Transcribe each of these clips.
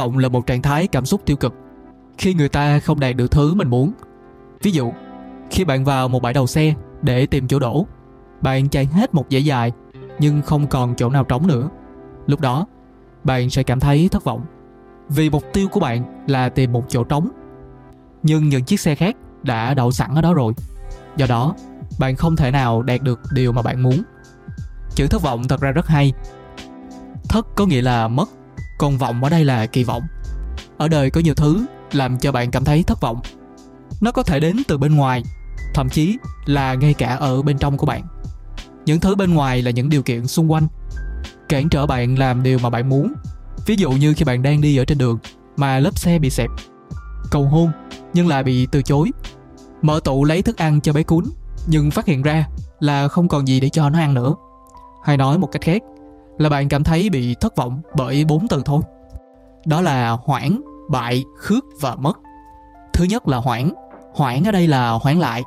vọng là một trạng thái cảm xúc tiêu cực khi người ta không đạt được thứ mình muốn. Ví dụ, khi bạn vào một bãi đầu xe để tìm chỗ đổ, bạn chạy hết một dãy dài nhưng không còn chỗ nào trống nữa. Lúc đó, bạn sẽ cảm thấy thất vọng. Vì mục tiêu của bạn là tìm một chỗ trống. Nhưng những chiếc xe khác đã đậu sẵn ở đó rồi. Do đó, bạn không thể nào đạt được điều mà bạn muốn. Chữ thất vọng thật ra rất hay. Thất có nghĩa là mất, còn vọng ở đây là kỳ vọng. Ở đời có nhiều thứ làm cho bạn cảm thấy thất vọng. Nó có thể đến từ bên ngoài, thậm chí là ngay cả ở bên trong của bạn. Những thứ bên ngoài là những điều kiện xung quanh cản trở bạn làm điều mà bạn muốn. Ví dụ như khi bạn đang đi ở trên đường mà lớp xe bị xẹp, cầu hôn nhưng lại bị từ chối. Mở tủ lấy thức ăn cho bé cún nhưng phát hiện ra là không còn gì để cho nó ăn nữa. Hay nói một cách khác là bạn cảm thấy bị thất vọng bởi bốn từ thôi. Đó là hoãn, bại, khước và mất. Thứ nhất là hoãn. Hoãn ở đây là hoãn lại.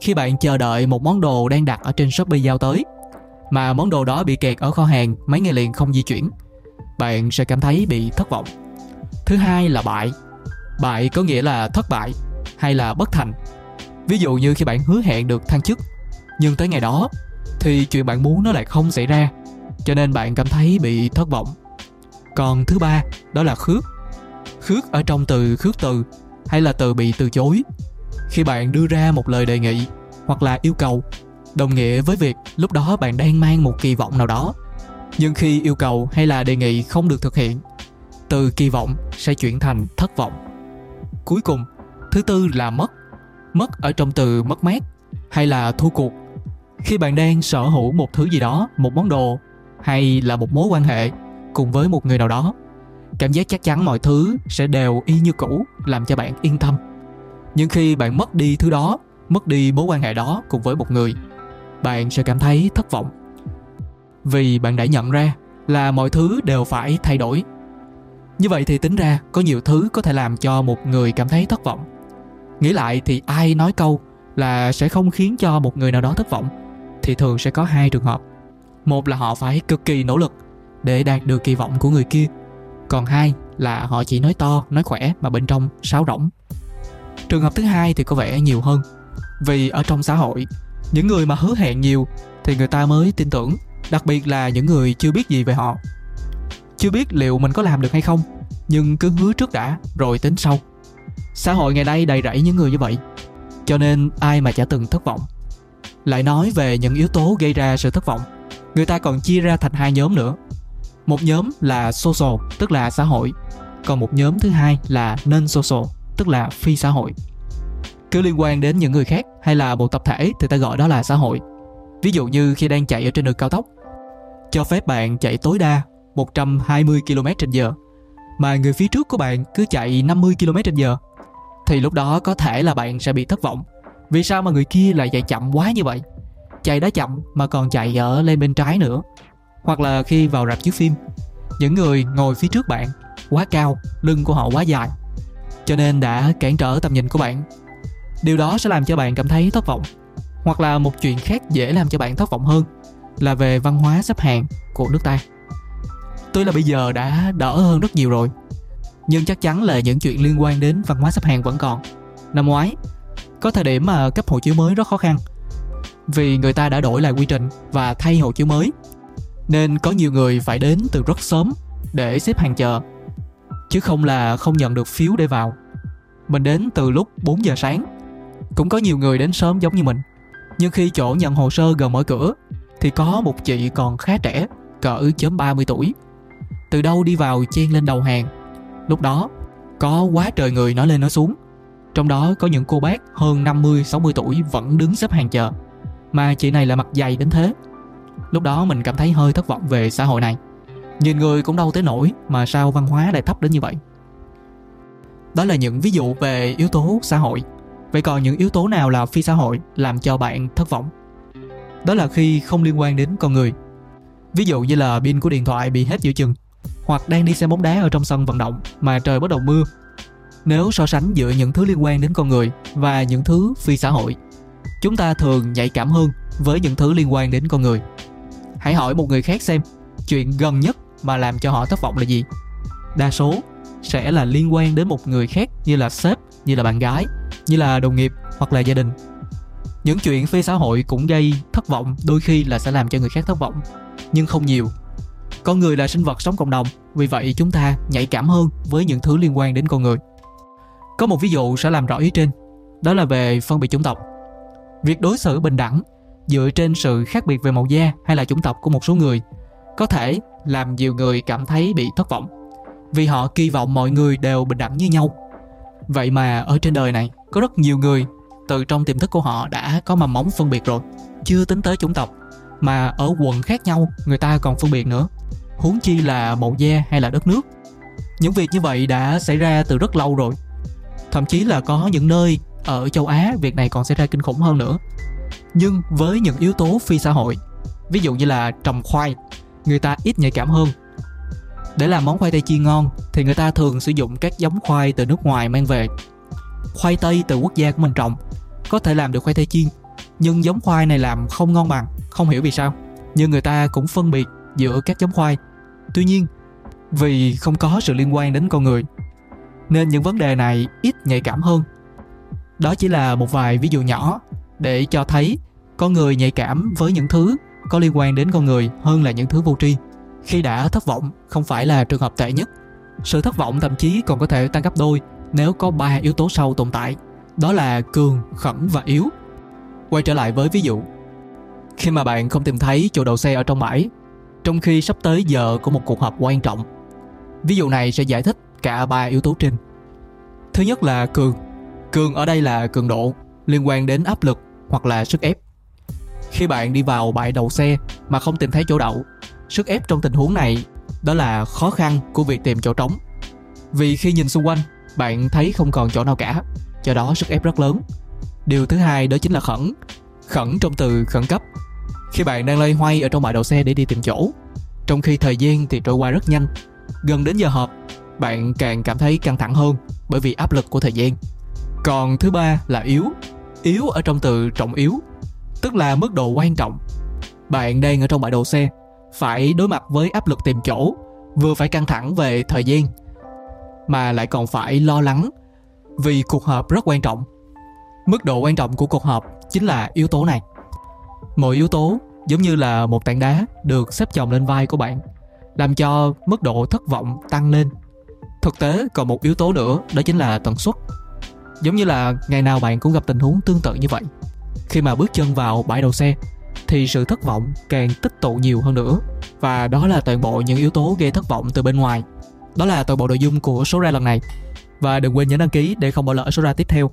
Khi bạn chờ đợi một món đồ đang đặt ở trên Shopee giao tới mà món đồ đó bị kẹt ở kho hàng mấy ngày liền không di chuyển, bạn sẽ cảm thấy bị thất vọng. Thứ hai là bại. Bại có nghĩa là thất bại hay là bất thành. Ví dụ như khi bạn hứa hẹn được thăng chức, nhưng tới ngày đó thì chuyện bạn muốn nó lại không xảy ra, cho nên bạn cảm thấy bị thất vọng. Còn thứ ba, đó là khước. Khước ở trong từ khước từ hay là từ bị từ chối. Khi bạn đưa ra một lời đề nghị hoặc là yêu cầu, đồng nghĩa với việc lúc đó bạn đang mang một kỳ vọng nào đó nhưng khi yêu cầu hay là đề nghị không được thực hiện, từ kỳ vọng sẽ chuyển thành thất vọng cuối cùng, thứ tư là mất mất ở trong từ mất mát hay là thua cuộc khi bạn đang sở hữu một thứ gì đó, một món đồ hay là một mối quan hệ cùng với một người nào đó, cảm giác chắc chắn mọi thứ sẽ đều y như cũ, làm cho bạn yên tâm. Nhưng khi bạn mất đi thứ đó, mất đi mối quan hệ đó cùng với một người, bạn sẽ cảm thấy thất vọng. Vì bạn đã nhận ra là mọi thứ đều phải thay đổi. Như vậy thì tính ra có nhiều thứ có thể làm cho một người cảm thấy thất vọng. Nghĩ lại thì ai nói câu là sẽ không khiến cho một người nào đó thất vọng, thì thường sẽ có hai trường hợp một là họ phải cực kỳ nỗ lực để đạt được kỳ vọng của người kia. Còn hai là họ chỉ nói to, nói khỏe mà bên trong sáo rỗng. Trường hợp thứ hai thì có vẻ nhiều hơn. Vì ở trong xã hội, những người mà hứa hẹn nhiều thì người ta mới tin tưởng, đặc biệt là những người chưa biết gì về họ. Chưa biết liệu mình có làm được hay không, nhưng cứ hứa trước đã, rồi tính sau. Xã hội ngày nay đầy rẫy những người như vậy, cho nên ai mà chả từng thất vọng. Lại nói về những yếu tố gây ra sự thất vọng người ta còn chia ra thành hai nhóm nữa một nhóm là social tức là xã hội còn một nhóm thứ hai là non social tức là phi xã hội cứ liên quan đến những người khác hay là một tập thể thì ta gọi đó là xã hội. Ví dụ như khi đang chạy ở trên đường cao tốc, cho phép bạn chạy tối đa 120 km/h mà người phía trước của bạn cứ chạy 50 km/h thì lúc đó có thể là bạn sẽ bị thất vọng. Vì sao mà người kia lại chạy chậm quá như vậy? Chạy đã chậm mà còn chạy ở lên bên trái nữa. Hoặc là khi vào rạp chiếu phim, những người ngồi phía trước bạn quá cao, lưng của họ quá dài cho nên đã cản trở tầm nhìn của bạn. Điều đó sẽ làm cho bạn cảm thấy thất vọng. Hoặc là một chuyện khác dễ làm cho bạn thất vọng hơn là về văn hóa xếp hàng của nước ta. Tuy là bây giờ đã đỡ hơn rất nhiều rồi nhưng chắc chắn là những chuyện liên quan đến văn hóa xếp hàng vẫn còn. Năm ngoái có thời điểm mà cấp hộ chiếu mới rất khó khăn vì người ta đã đổi lại quy trình và thay hộ chiếu mới. Nên có nhiều người phải đến từ rất sớm để xếp hàng chờ, chứ không là không nhận được phiếu để vào. Mình đến từ lúc 4 giờ sáng. Cũng có nhiều người đến sớm giống như mình. Nhưng khi chỗ nhận hồ sơ gần mở cửa, Thì có một chị còn khá trẻ, Cỡ chấm 30 tuổi. Từ đâu đi vào chen lên đầu hàng. Lúc đó, có quá trời người nói lên nói xuống. Trong đó có những cô bác hơn 50-60 tuổi vẫn đứng xếp hàng chờ. Mà chị này là mặt dày đến thế Lúc đó mình cảm thấy hơi thất vọng về xã hội này Nhìn người cũng đâu tới nổi Mà sao văn hóa lại thấp đến như vậy Đó là những ví dụ về yếu tố xã hội Vậy còn những yếu tố nào là phi xã hội làm cho bạn thất vọng? Đó là khi không liên quan đến con người. Ví dụ như là pin của điện thoại bị hết giữa chừng hoặc đang đi xem bóng đá ở trong sân vận động mà trời bắt đầu mưa. Nếu so sánh giữa những thứ liên quan đến con người và những thứ phi xã hội, chúng ta thường nhạy cảm hơn với những thứ liên quan đến con người. Hãy hỏi một người khác xem chuyện gần nhất mà làm cho họ thất vọng là gì. Đa số sẽ là liên quan đến một người khác như là sếp, như là bạn gái, như là đồng nghiệp hoặc là gia đình. Những chuyện phi xã hội cũng gây thất vọng, đôi khi là sẽ làm cho người khác thất vọng, nhưng không nhiều. Con người là sinh vật sống cộng đồng, vì vậy chúng ta nhạy cảm hơn với những thứ liên quan đến con người. Có một ví dụ sẽ làm rõ ý trên, đó là về phân biệt chủng tộc. Việc đối xử bình đẳng dựa trên sự khác biệt về màu da hay là chủng tộc của một số người có thể làm nhiều người cảm thấy bị thất vọng vì họ kỳ vọng mọi người đều bình đẳng như nhau. Vậy mà ở trên đời này có rất nhiều người từ trong tiềm thức của họ đã có mầm móng phân biệt rồi, chưa tính tới chủng tộc mà ở quận khác nhau người ta còn phân biệt nữa. Huống chi là màu da hay là đất nước. Những việc như vậy đã xảy ra từ rất lâu rồi. Thậm chí là có những nơi ở châu Á việc này còn xảy ra kinh khủng hơn nữa. Nhưng với những yếu tố phi xã hội, ví dụ như là trồng khoai, người ta ít nhạy cảm hơn để làm món khoai tây chiên ngon thì người ta thường sử dụng các giống khoai từ nước ngoài mang về. Khoai tây từ quốc gia của mình trồng có thể làm được khoai tây chiên, nhưng giống khoai này làm không ngon bằng, không hiểu vì sao. Nhưng người ta cũng phân biệt giữa các giống khoai. Tuy nhiên, vì không có sự liên quan đến con người, nên những vấn đề này ít nhạy cảm hơn. Đó chỉ là một vài ví dụ nhỏ để cho thấy con người nhạy cảm với những thứ có liên quan đến con người hơn là những thứ vô tri. Khi đã thất vọng, không phải là trường hợp tệ nhất. Sự thất vọng thậm chí còn có thể tăng gấp đôi nếu có ba yếu tố sau tồn tại. Đó là cường, khẩn và yếu. Quay trở lại với ví dụ. Khi mà bạn không tìm thấy chỗ đậu xe ở trong bãi, trong khi sắp tới giờ của một cuộc họp quan trọng, ví dụ này sẽ giải thích cả ba yếu tố trên. Thứ nhất là cường cường ở đây là cường độ liên quan đến áp lực hoặc là sức ép. Khi bạn đi vào bãi đậu xe mà không tìm thấy chỗ đậu, sức ép trong tình huống này đó là khó khăn của việc tìm chỗ trống. Vì khi nhìn xung quanh, bạn thấy không còn chỗ nào cả, do đó sức ép rất lớn. Điều thứ hai đó chính là khẩn khẩn trong từ khẩn cấp. Khi bạn đang lây hoay ở trong bãi đậu xe để đi tìm chỗ, trong khi thời gian thì trôi qua rất nhanh. Gần đến giờ họp, bạn càng cảm thấy căng thẳng hơn bởi vì áp lực của thời gian còn thứ ba là yếu. Yếu ở trong từ trọng yếu, tức là mức độ quan trọng. Bạn đang ở trong bãi đậu xe, phải đối mặt với áp lực tìm chỗ, vừa phải căng thẳng về thời gian, mà lại còn phải lo lắng vì cuộc họp rất quan trọng. Mức độ quan trọng của cuộc họp chính là yếu tố này. Mỗi yếu tố giống như là một tảng đá được xếp chồng lên vai của bạn, làm cho mức độ thất vọng tăng lên. Thực tế còn một yếu tố nữa, đó chính là tần suất giống như là ngày nào bạn cũng gặp tình huống tương tự như vậy. Khi mà bước chân vào bãi đậu xe, thì sự thất vọng càng tích tụ nhiều hơn nữa. Và đó là toàn bộ những yếu tố gây thất vọng từ bên ngoài. Đó là toàn bộ nội dung của số ra lần này. Và đừng quên nhấn đăng ký để không bỏ lỡ số ra tiếp theo.